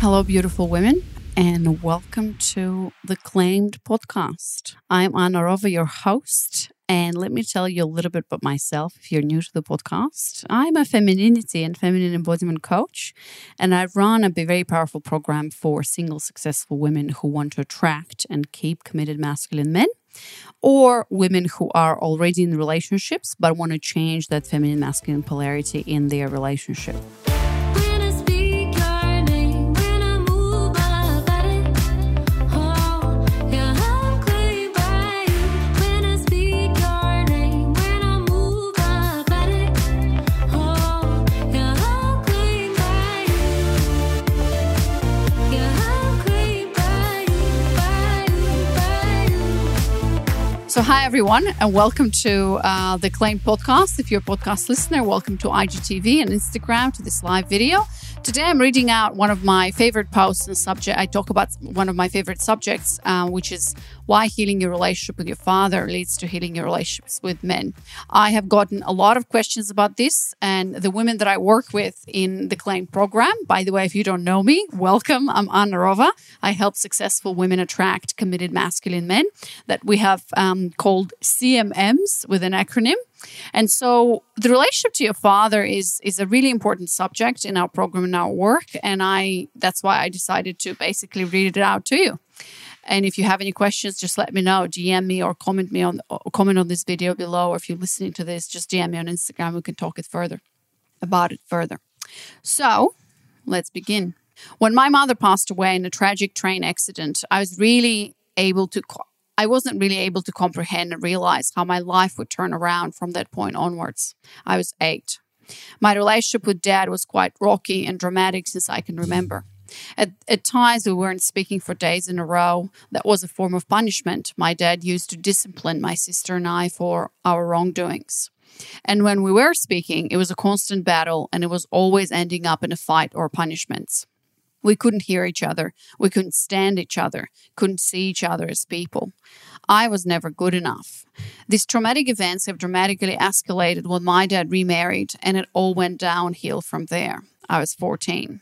Hello, beautiful women, and welcome to the Claimed podcast. I'm Anna Rova, your host, and let me tell you a little bit about myself if you're new to the podcast. I'm a femininity and feminine embodiment coach, and I run a very powerful program for single successful women who want to attract and keep committed masculine men or women who are already in relationships but want to change that feminine masculine polarity in their relationship. So, hi everyone, and welcome to uh, the Claim podcast. If you're a podcast listener, welcome to IGTV and Instagram to this live video. Today, I'm reading out one of my favorite posts and subject. I talk about one of my favorite subjects, uh, which is why healing your relationship with your father leads to healing your relationships with men. I have gotten a lot of questions about this, and the women that I work with in the Claim program. By the way, if you don't know me, welcome. I'm Anna Rova. I help successful women attract committed masculine men that we have um, called CMMs with an acronym. And so the relationship to your father is is a really important subject in our program and our work. And I that's why I decided to basically read it out to you. And if you have any questions, just let me know. DM me or comment me on comment on this video below. Or if you're listening to this, just DM me on Instagram. We can talk it further about it further. So let's begin. When my mother passed away in a tragic train accident, I was really able to. I wasn't really able to comprehend and realize how my life would turn around from that point onwards. I was eight. My relationship with dad was quite rocky and dramatic since I can remember. At, at times, we weren't speaking for days in a row. That was a form of punishment my dad used to discipline my sister and I for our wrongdoings. And when we were speaking, it was a constant battle and it was always ending up in a fight or punishments. We couldn't hear each other. We couldn't stand each other, couldn't see each other as people. I was never good enough. These traumatic events have dramatically escalated when my dad remarried, and it all went downhill from there. I was 14.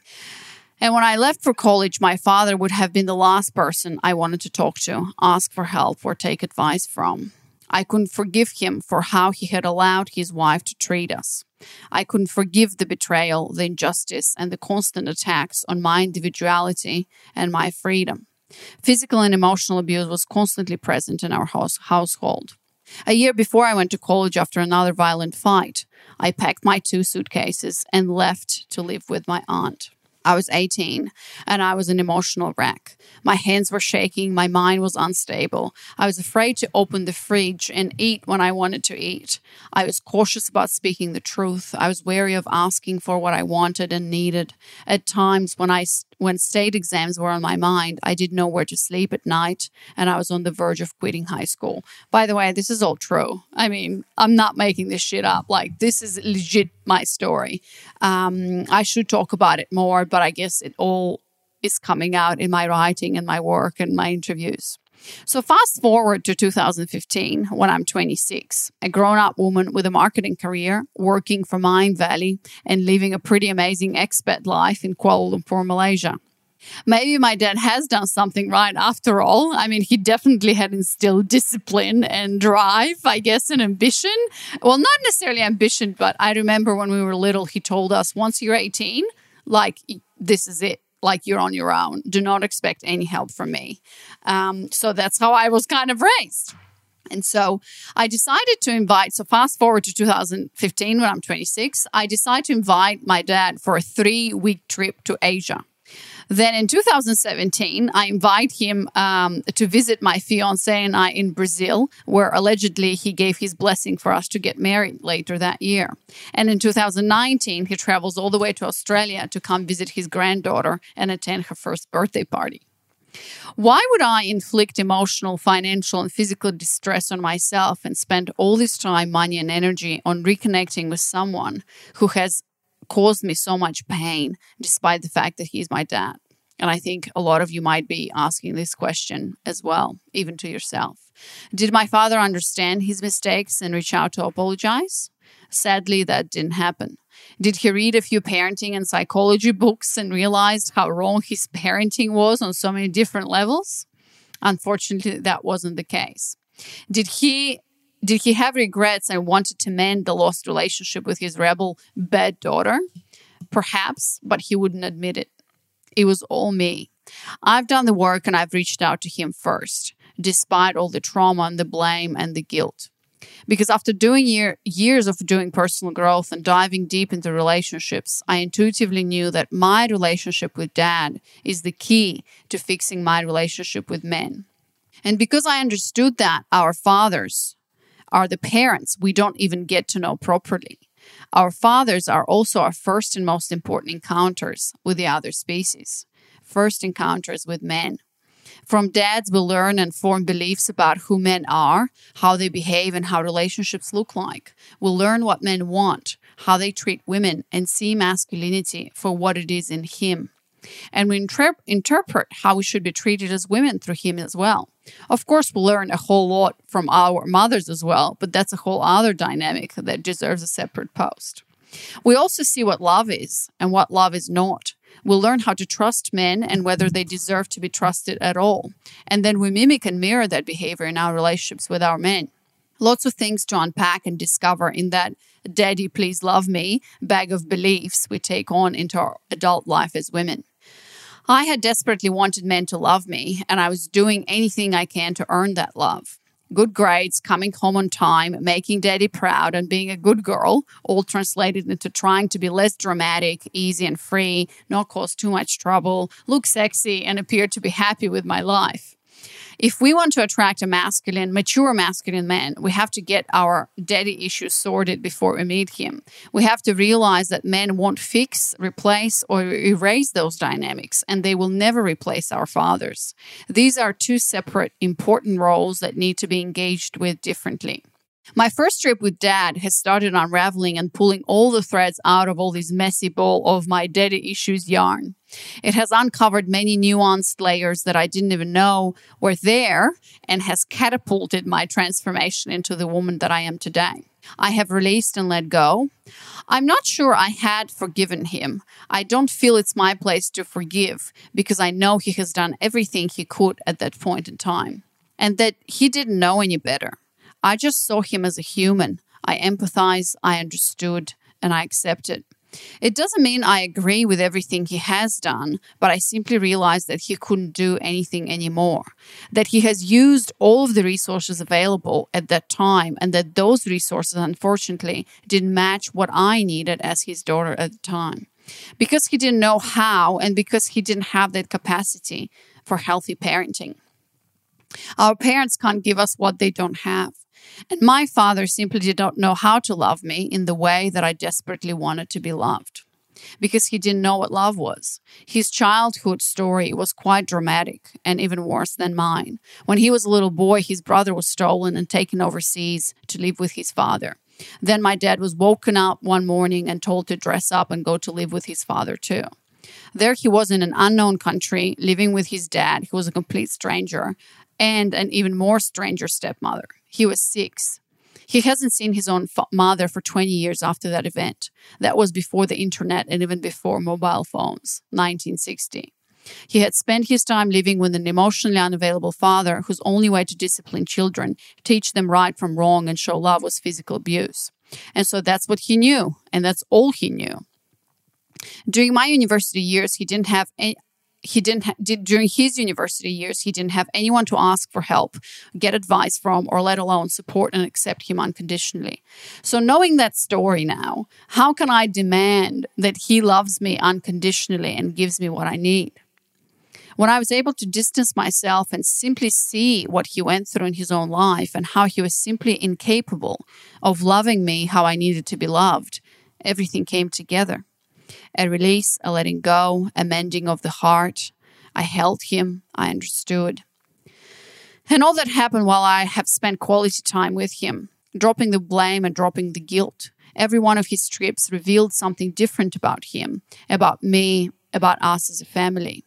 And when I left for college, my father would have been the last person I wanted to talk to, ask for help, or take advice from. I couldn't forgive him for how he had allowed his wife to treat us. I couldn't forgive the betrayal, the injustice, and the constant attacks on my individuality and my freedom. Physical and emotional abuse was constantly present in our house- household. A year before I went to college after another violent fight, I packed my two suitcases and left to live with my aunt. I was 18 and I was an emotional wreck. My hands were shaking, my mind was unstable. I was afraid to open the fridge and eat when I wanted to eat. I was cautious about speaking the truth. I was wary of asking for what I wanted and needed. At times when I when state exams were on my mind, I didn't know where to sleep at night and I was on the verge of quitting high school. By the way, this is all true. I mean, I'm not making this shit up. Like this is legit my story. Um, I should talk about it more, but I guess it all is coming out in my writing and my work and my interviews. So, fast forward to 2015 when I'm 26, a grown up woman with a marketing career, working for Mindvalley and living a pretty amazing expat life in Kuala Lumpur, Malaysia. Maybe my dad has done something right after all. I mean, he definitely had instilled discipline and drive, I guess, and ambition. Well, not necessarily ambition, but I remember when we were little, he told us once you're 18, like, this is it like you're on your own. Do not expect any help from me. Um, so that's how I was kind of raised. And so I decided to invite, so fast forward to 2015 when I'm 26, I decided to invite my dad for a three week trip to Asia. Then in 2017, I invite him um, to visit my fiance and I in Brazil, where allegedly he gave his blessing for us to get married later that year. And in 2019, he travels all the way to Australia to come visit his granddaughter and attend her first birthday party. Why would I inflict emotional, financial, and physical distress on myself and spend all this time, money, and energy on reconnecting with someone who has caused me so much pain, despite the fact that he's my dad? And I think a lot of you might be asking this question as well, even to yourself. Did my father understand his mistakes and reach out to apologize? Sadly, that didn't happen. Did he read a few parenting and psychology books and realized how wrong his parenting was on so many different levels? Unfortunately, that wasn't the case. Did he did he have regrets and wanted to mend the lost relationship with his rebel bad daughter? Perhaps, but he wouldn't admit it. It was all me. I've done the work and I've reached out to him first, despite all the trauma and the blame and the guilt. Because after doing year, years of doing personal growth and diving deep into relationships, I intuitively knew that my relationship with dad is the key to fixing my relationship with men. And because I understood that our fathers are the parents we don't even get to know properly, our fathers are also our first and most important encounters with the other species, first encounters with men. From dads, we learn and form beliefs about who men are, how they behave, and how relationships look like. We learn what men want, how they treat women, and see masculinity for what it is in him. And we inter- interpret how we should be treated as women through him as well. Of course, we learn a whole lot from our mothers as well, but that's a whole other dynamic that deserves a separate post. We also see what love is and what love is not. We'll learn how to trust men and whether they deserve to be trusted at all. And then we mimic and mirror that behavior in our relationships with our men. Lots of things to unpack and discover in that daddy, please love me bag of beliefs we take on into our adult life as women. I had desperately wanted men to love me, and I was doing anything I can to earn that love. Good grades, coming home on time, making daddy proud, and being a good girl, all translated into trying to be less dramatic, easy, and free, not cause too much trouble, look sexy, and appear to be happy with my life. If we want to attract a masculine, mature masculine man, we have to get our daddy issues sorted before we meet him. We have to realize that men won't fix, replace, or erase those dynamics, and they will never replace our fathers. These are two separate, important roles that need to be engaged with differently. My first trip with dad has started unraveling and pulling all the threads out of all this messy ball of my daddy issues yarn. It has uncovered many nuanced layers that I didn't even know were there and has catapulted my transformation into the woman that I am today. I have released and let go. I'm not sure I had forgiven him. I don't feel it's my place to forgive because I know he has done everything he could at that point in time and that he didn't know any better. I just saw him as a human. I empathize, I understood, and I accepted. It doesn't mean I agree with everything he has done, but I simply realized that he couldn't do anything anymore. That he has used all of the resources available at that time, and that those resources, unfortunately, didn't match what I needed as his daughter at the time. Because he didn't know how, and because he didn't have that capacity for healthy parenting. Our parents can't give us what they don't have. And my father simply did not know how to love me in the way that I desperately wanted to be loved because he didn't know what love was. His childhood story was quite dramatic and even worse than mine. When he was a little boy, his brother was stolen and taken overseas to live with his father. Then my dad was woken up one morning and told to dress up and go to live with his father too. There he was in an unknown country, living with his dad, who was a complete stranger, and an even more stranger stepmother. He was six. He hasn't seen his own mother for 20 years after that event. That was before the internet and even before mobile phones, 1960. He had spent his time living with an emotionally unavailable father whose only way to discipline children, teach them right from wrong, and show love was physical abuse. And so that's what he knew, and that's all he knew. During my university years, he didn't have any, he didn't ha- did during his university years he didn't have anyone to ask for help get advice from or let alone support and accept him unconditionally. So knowing that story now how can i demand that he loves me unconditionally and gives me what i need? When I was able to distance myself and simply see what he went through in his own life and how he was simply incapable of loving me how I needed to be loved, everything came together a release, a letting go, a mending of the heart. I held him, I understood. And all that happened while I have spent quality time with him, dropping the blame and dropping the guilt. Every one of his trips revealed something different about him, about me, about us as a family.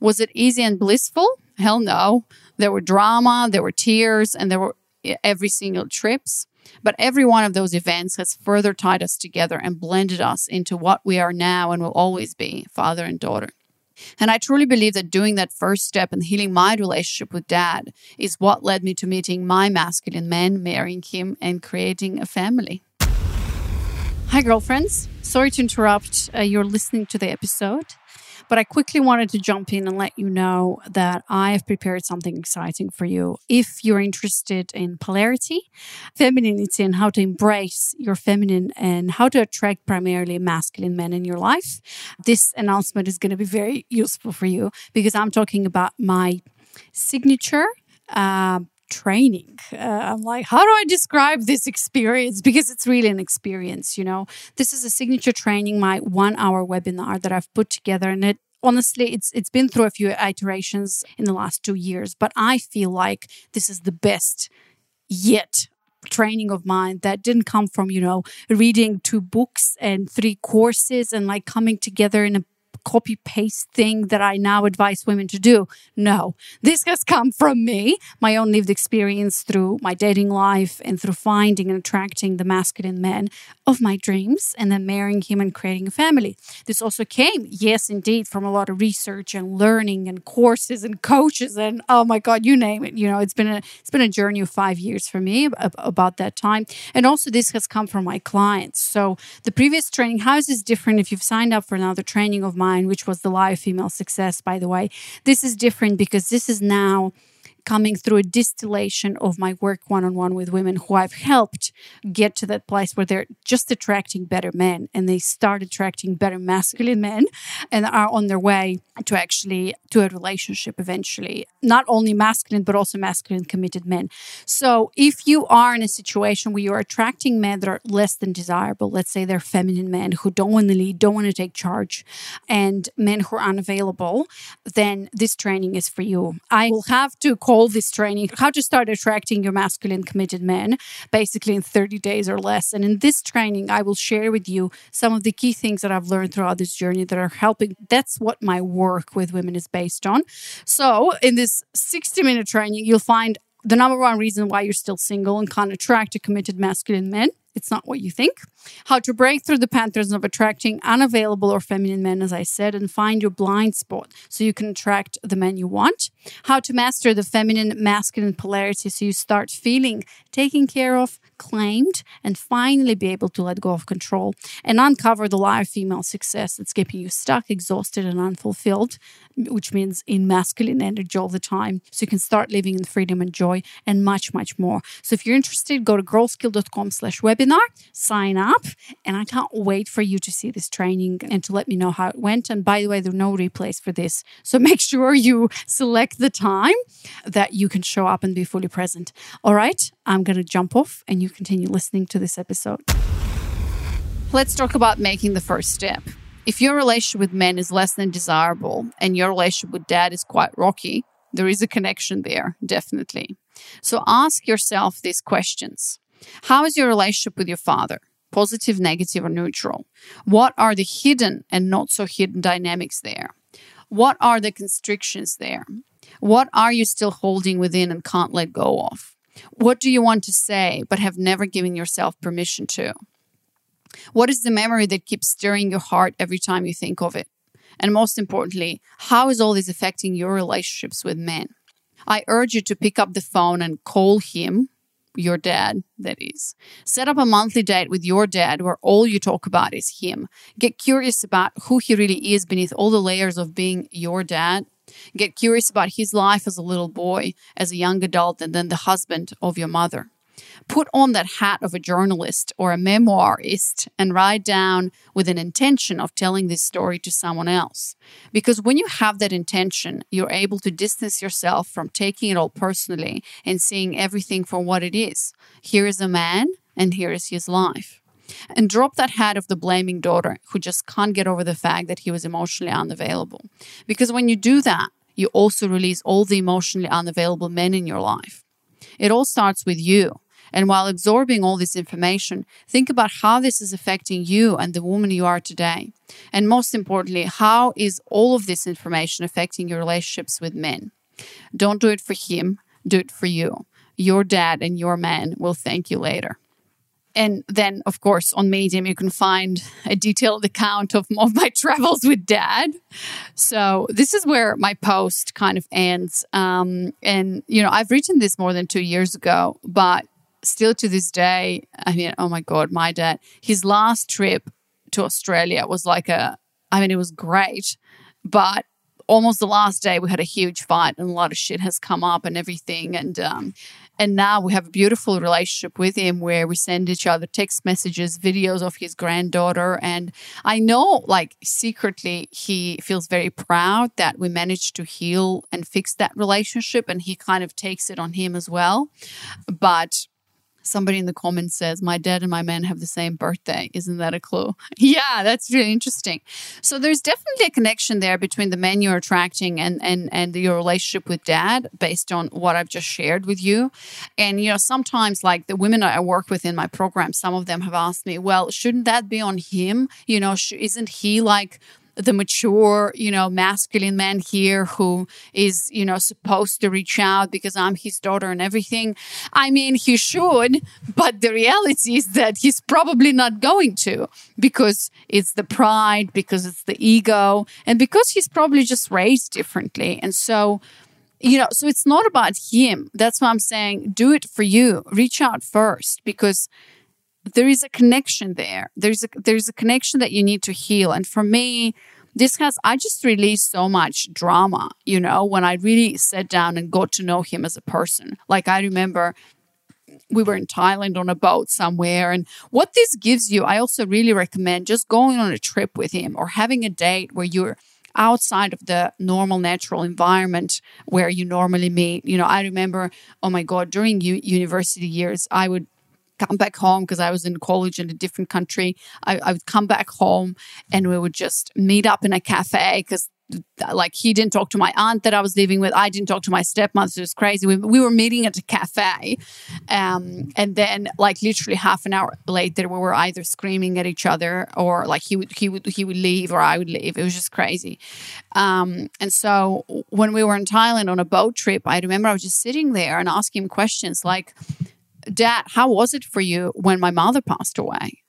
Was it easy and blissful? Hell no. There were drama, there were tears, and there were eh, every single trips. But every one of those events has further tied us together and blended us into what we are now and will always be father and daughter. And I truly believe that doing that first step and healing my relationship with dad is what led me to meeting my masculine man, marrying him, and creating a family. Hi, girlfriends. Sorry to interrupt. Uh, you're listening to the episode, but I quickly wanted to jump in and let you know that I have prepared something exciting for you. If you're interested in polarity, femininity, and how to embrace your feminine and how to attract primarily masculine men in your life, this announcement is going to be very useful for you because I'm talking about my signature. Uh, training. Uh, I'm like, how do I describe this experience? Because it's really an experience, you know. This is a signature training, my one hour webinar that I've put together, and it honestly it's it's been through a few iterations in the last two years, but I feel like this is the best yet training of mine that didn't come from you know reading two books and three courses and like coming together in a copy paste thing that I now advise women to do. No, this has come from me, my own lived experience through my dating life and through finding and attracting the masculine men of my dreams and then marrying him and creating a family. This also came, yes, indeed, from a lot of research and learning and courses and coaches and oh my God, you name it. You know, it's been a it's been a journey of five years for me about that time. And also this has come from my clients. So the previous training, how is this different if you've signed up for another training of mine? Which was the live female success, by the way. This is different because this is now coming through a distillation of my work one on one with women who I've helped get to that place where they're just attracting better men and they start attracting better masculine men and are on their way to actually to a relationship eventually. Not only masculine, but also masculine committed men. So if you are in a situation where you're attracting men that are less than desirable, let's say they're feminine men who don't want to lead, don't want to take charge, and men who are unavailable, then this training is for you. I will have to call this training how to start attracting your masculine committed men basically in 30 days or less. And in this training i will share with you some of the key things that i've learned throughout this journey that are helping. That's what my work with women is based on. So in this 60 minute training you'll find the number one reason why you're still single and can't attract a committed masculine men it's not what you think. How to break through the patterns of attracting unavailable or feminine men, as I said, and find your blind spot so you can attract the men you want. How to master the feminine masculine polarity so you start feeling taken care of, claimed, and finally be able to let go of control and uncover the lie of female success that's keeping you stuck, exhausted, and unfulfilled, which means in masculine energy all the time. So you can start living in freedom and joy and much, much more. So if you're interested, go to girlskill.com slash webinar, sign up, and I can't wait for you to see this training and to let me know how it went. And by the way, there are no replays for this. So make sure you select the time that you can show up and be fully present. All right, I'm going to jump off and you continue listening to this episode. Let's talk about making the first step. If your relationship with men is less than desirable and your relationship with dad is quite rocky, there is a connection there, definitely. So ask yourself these questions How is your relationship with your father? Positive, negative, or neutral? What are the hidden and not so hidden dynamics there? What are the constrictions there? What are you still holding within and can't let go of? What do you want to say but have never given yourself permission to? What is the memory that keeps stirring your heart every time you think of it? And most importantly, how is all this affecting your relationships with men? I urge you to pick up the phone and call him, your dad, that is. Set up a monthly date with your dad where all you talk about is him. Get curious about who he really is beneath all the layers of being your dad. Get curious about his life as a little boy, as a young adult, and then the husband of your mother. Put on that hat of a journalist or a memoirist and write down with an intention of telling this story to someone else. Because when you have that intention, you're able to distance yourself from taking it all personally and seeing everything for what it is. Here is a man, and here is his life. And drop that hat of the blaming daughter who just can't get over the fact that he was emotionally unavailable. Because when you do that, you also release all the emotionally unavailable men in your life. It all starts with you. And while absorbing all this information, think about how this is affecting you and the woman you are today. And most importantly, how is all of this information affecting your relationships with men? Don't do it for him, do it for you. Your dad and your man will thank you later. And then, of course, on Medium, you can find a detailed account of, of my travels with dad. So, this is where my post kind of ends. Um, and, you know, I've written this more than two years ago, but still to this day, I mean, oh my God, my dad, his last trip to Australia was like a, I mean, it was great, but almost the last day we had a huge fight and a lot of shit has come up and everything. And, um, and now we have a beautiful relationship with him where we send each other text messages, videos of his granddaughter. And I know, like, secretly, he feels very proud that we managed to heal and fix that relationship. And he kind of takes it on him as well. But somebody in the comments says, My dad and my man have the same birthday. Isn't that a clue? Yeah, that's really interesting. So there's definitely a connection there between the man you're attracting and and and your relationship with dad based on what I've just shared with you. And you know, sometimes like the women I work with in my program, some of them have asked me, Well, shouldn't that be on him? You know, sh- isn't he like the mature, you know, masculine man here who is, you know, supposed to reach out because I'm his daughter and everything. I mean, he should, but the reality is that he's probably not going to because it's the pride, because it's the ego, and because he's probably just raised differently. And so, you know, so it's not about him. That's why I'm saying do it for you. Reach out first because there is a connection there. There's a there's a connection that you need to heal. And for me, this has I just released so much drama, you know, when I really sat down and got to know him as a person. Like I remember we were in Thailand on a boat somewhere. And what this gives you, I also really recommend just going on a trip with him or having a date where you're outside of the normal natural environment where you normally meet. You know, I remember, oh my God, during u- university years, I would come back home because I was in college in a different country. I, I would come back home and we would just meet up in a cafe because like he didn't talk to my aunt that I was living with. I didn't talk to my stepmother. It was crazy. We, we were meeting at a cafe. Um, and then like literally half an hour later, we were either screaming at each other or like he would, he would, he would leave or I would leave. It was just crazy. Um, and so when we were in Thailand on a boat trip, I remember I was just sitting there and asking him questions like, Dad, how was it for you when my mother passed away?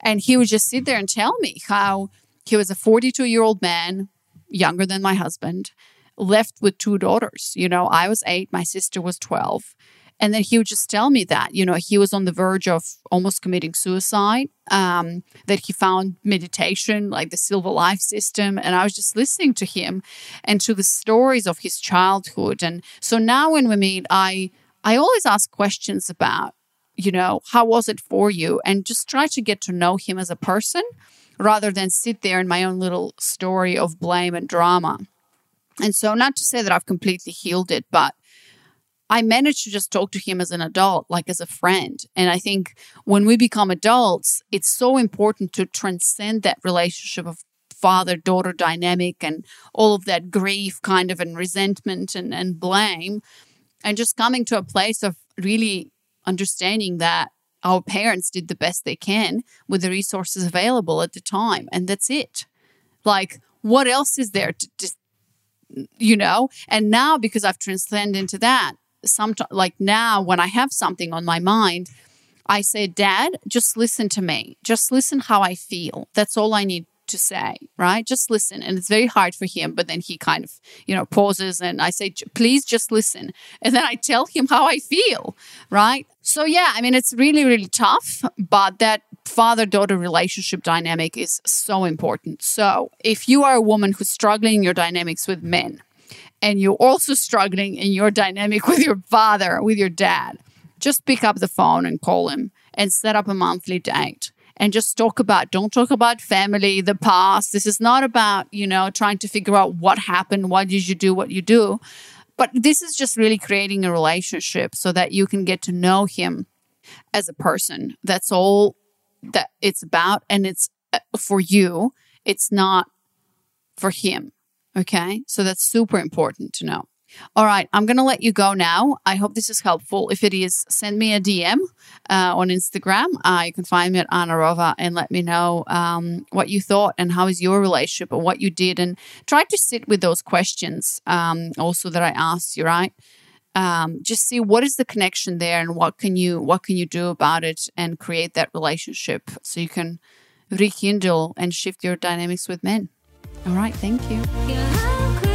And he would just sit there and tell me how he was a 42 year old man, younger than my husband, left with two daughters. You know, I was eight, my sister was 12. And then he would just tell me that, you know, he was on the verge of almost committing suicide, um, that he found meditation, like the Silva Life system. And I was just listening to him and to the stories of his childhood. And so now when we meet, I, I always ask questions about, you know, how was it for you? And just try to get to know him as a person rather than sit there in my own little story of blame and drama. And so, not to say that I've completely healed it, but I managed to just talk to him as an adult, like as a friend. And I think when we become adults, it's so important to transcend that relationship of father daughter dynamic and all of that grief kind of and resentment and, and blame and just coming to a place of really understanding that our parents did the best they can with the resources available at the time and that's it. Like what else is there to just you know? And now because i've transcended into that sometimes like now when i have something on my mind i say dad just listen to me. Just listen how i feel. That's all i need to say right? Just listen. And it's very hard for him but then he kind of you know pauses and i say please just listen. And then i tell him how i feel right? So yeah i mean it's really really tough but that father daughter relationship dynamic is so important. So if you are a woman who's struggling in your dynamics with men and you're also struggling in your dynamic with your father, with your dad, just pick up the phone and call him and set up a monthly date and just talk about don't talk about family the past this is not about you know trying to figure out what happened why did you do what you do but this is just really creating a relationship so that you can get to know him as a person that's all that it's about and it's uh, for you it's not for him Okay. So that's super important to know. All right. I'm going to let you go now. I hope this is helpful. If it is, send me a DM uh, on Instagram. Uh, you can find me at Anna Rova and let me know um, what you thought and how is your relationship and what you did. And try to sit with those questions um, also that I asked you, right? um, just see what is the connection there and what can you what can you do about it and create that relationship so you can rekindle and shift your dynamics with men. All right, thank you.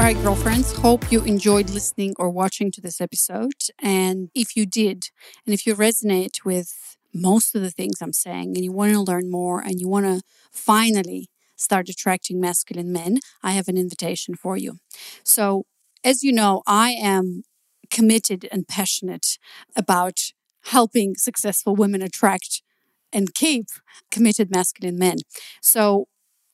All right, girlfriends, hope you enjoyed listening or watching to this episode. And if you did, and if you resonate with most of the things I'm saying, and you want to learn more and you want to finally start attracting masculine men, I have an invitation for you. So, as you know, I am committed and passionate about helping successful women attract and keep committed masculine men. So,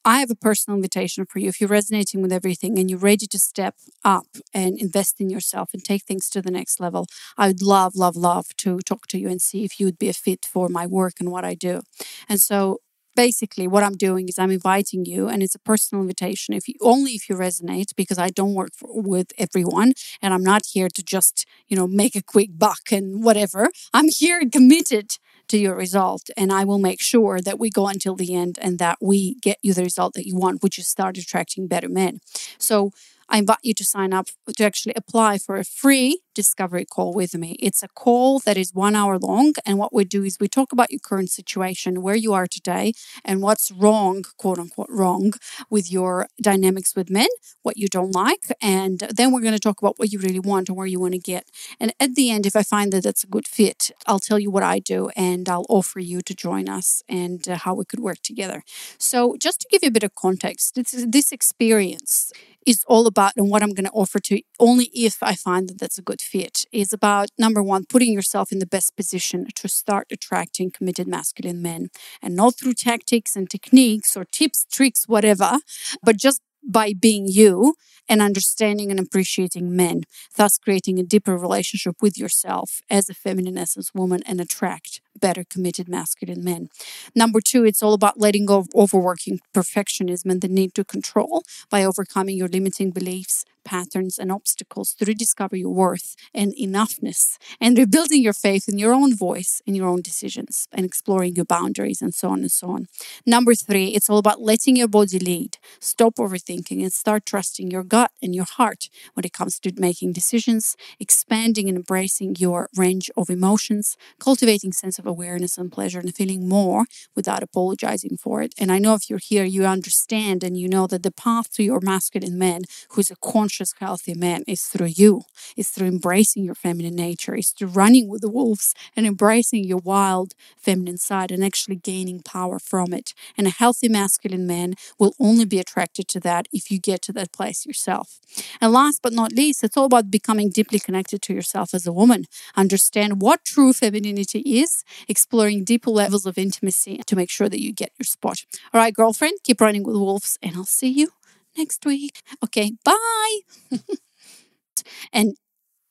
I have a personal invitation for you. If you're resonating with everything and you're ready to step up and invest in yourself and take things to the next level, I would love, love, love to talk to you and see if you would be a fit for my work and what I do. And so basically what I'm doing is I'm inviting you and it's a personal invitation if you only if you resonate because I don't work for, with everyone and I'm not here to just, you know, make a quick buck and whatever. I'm here committed to your result and I will make sure that we go until the end and that we get you the result that you want which is start attracting better men. So I invite you to sign up to actually apply for a free discovery call with me. It's a call that is one hour long. And what we do is we talk about your current situation, where you are today, and what's wrong, quote unquote, wrong with your dynamics with men, what you don't like. And then we're going to talk about what you really want and where you want to get. And at the end, if I find that that's a good fit, I'll tell you what I do and I'll offer you to join us and uh, how we could work together. So, just to give you a bit of context, this, this experience is all about and what I'm going to offer to only if I find that that's a good fit is about number one, putting yourself in the best position to start attracting committed masculine men. And not through tactics and techniques or tips, tricks, whatever, but just by being you and understanding and appreciating men, thus creating a deeper relationship with yourself as a feminine essence woman and attract better committed masculine men. Number two, it's all about letting go of overworking perfectionism and the need to control by overcoming your limiting beliefs, patterns, and obstacles to rediscover your worth and enoughness and rebuilding your faith in your own voice in your own decisions and exploring your boundaries and so on and so on. Number three, it's all about letting your body lead, stop overthinking, and start trusting your gut and your heart when it comes to making decisions, expanding and embracing your range of emotions, cultivating sense of awareness and pleasure, and feeling more without apologizing for it. And I know if you're here, you understand and you know that the path to your masculine man, who's a conscious, healthy man, is through you. It's through embracing your feminine nature. It's through running with the wolves and embracing your wild feminine side and actually gaining power from it. And a healthy masculine man will only be attracted to that if you get to that place yourself. And last but not least, it's all about becoming deeply connected to yourself as a woman. Understand what true femininity is, exploring deeper levels of intimacy to make sure that you get your spot. All right, girlfriend, keep running with wolves, and I'll see you next week. Okay, bye. and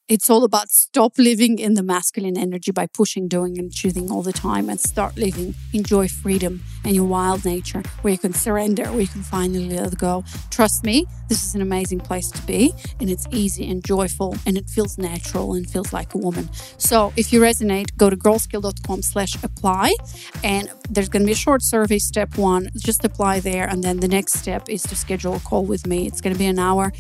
it's all about stop living in the masculine energy by pushing, doing, and choosing all the time and start living, enjoy freedom and your wild nature where you can surrender, where you can finally let go. Trust me, this is an amazing place to be and it's easy and joyful and it feels natural and feels like a woman. So if you resonate, go to girlskill.com slash apply and there's going to be a short survey. Step one, just apply there. And then the next step is to schedule a call with me. It's going to be an hour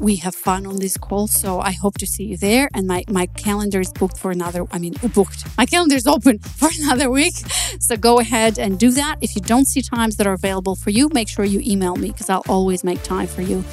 we have fun on this call. So I hope to see you there. And my, my calendar is booked for another, I mean, booked. My calendar is open for another week. So go ahead and do that. If you don't see times that are available for you, make sure you email me because I'll always make time for you.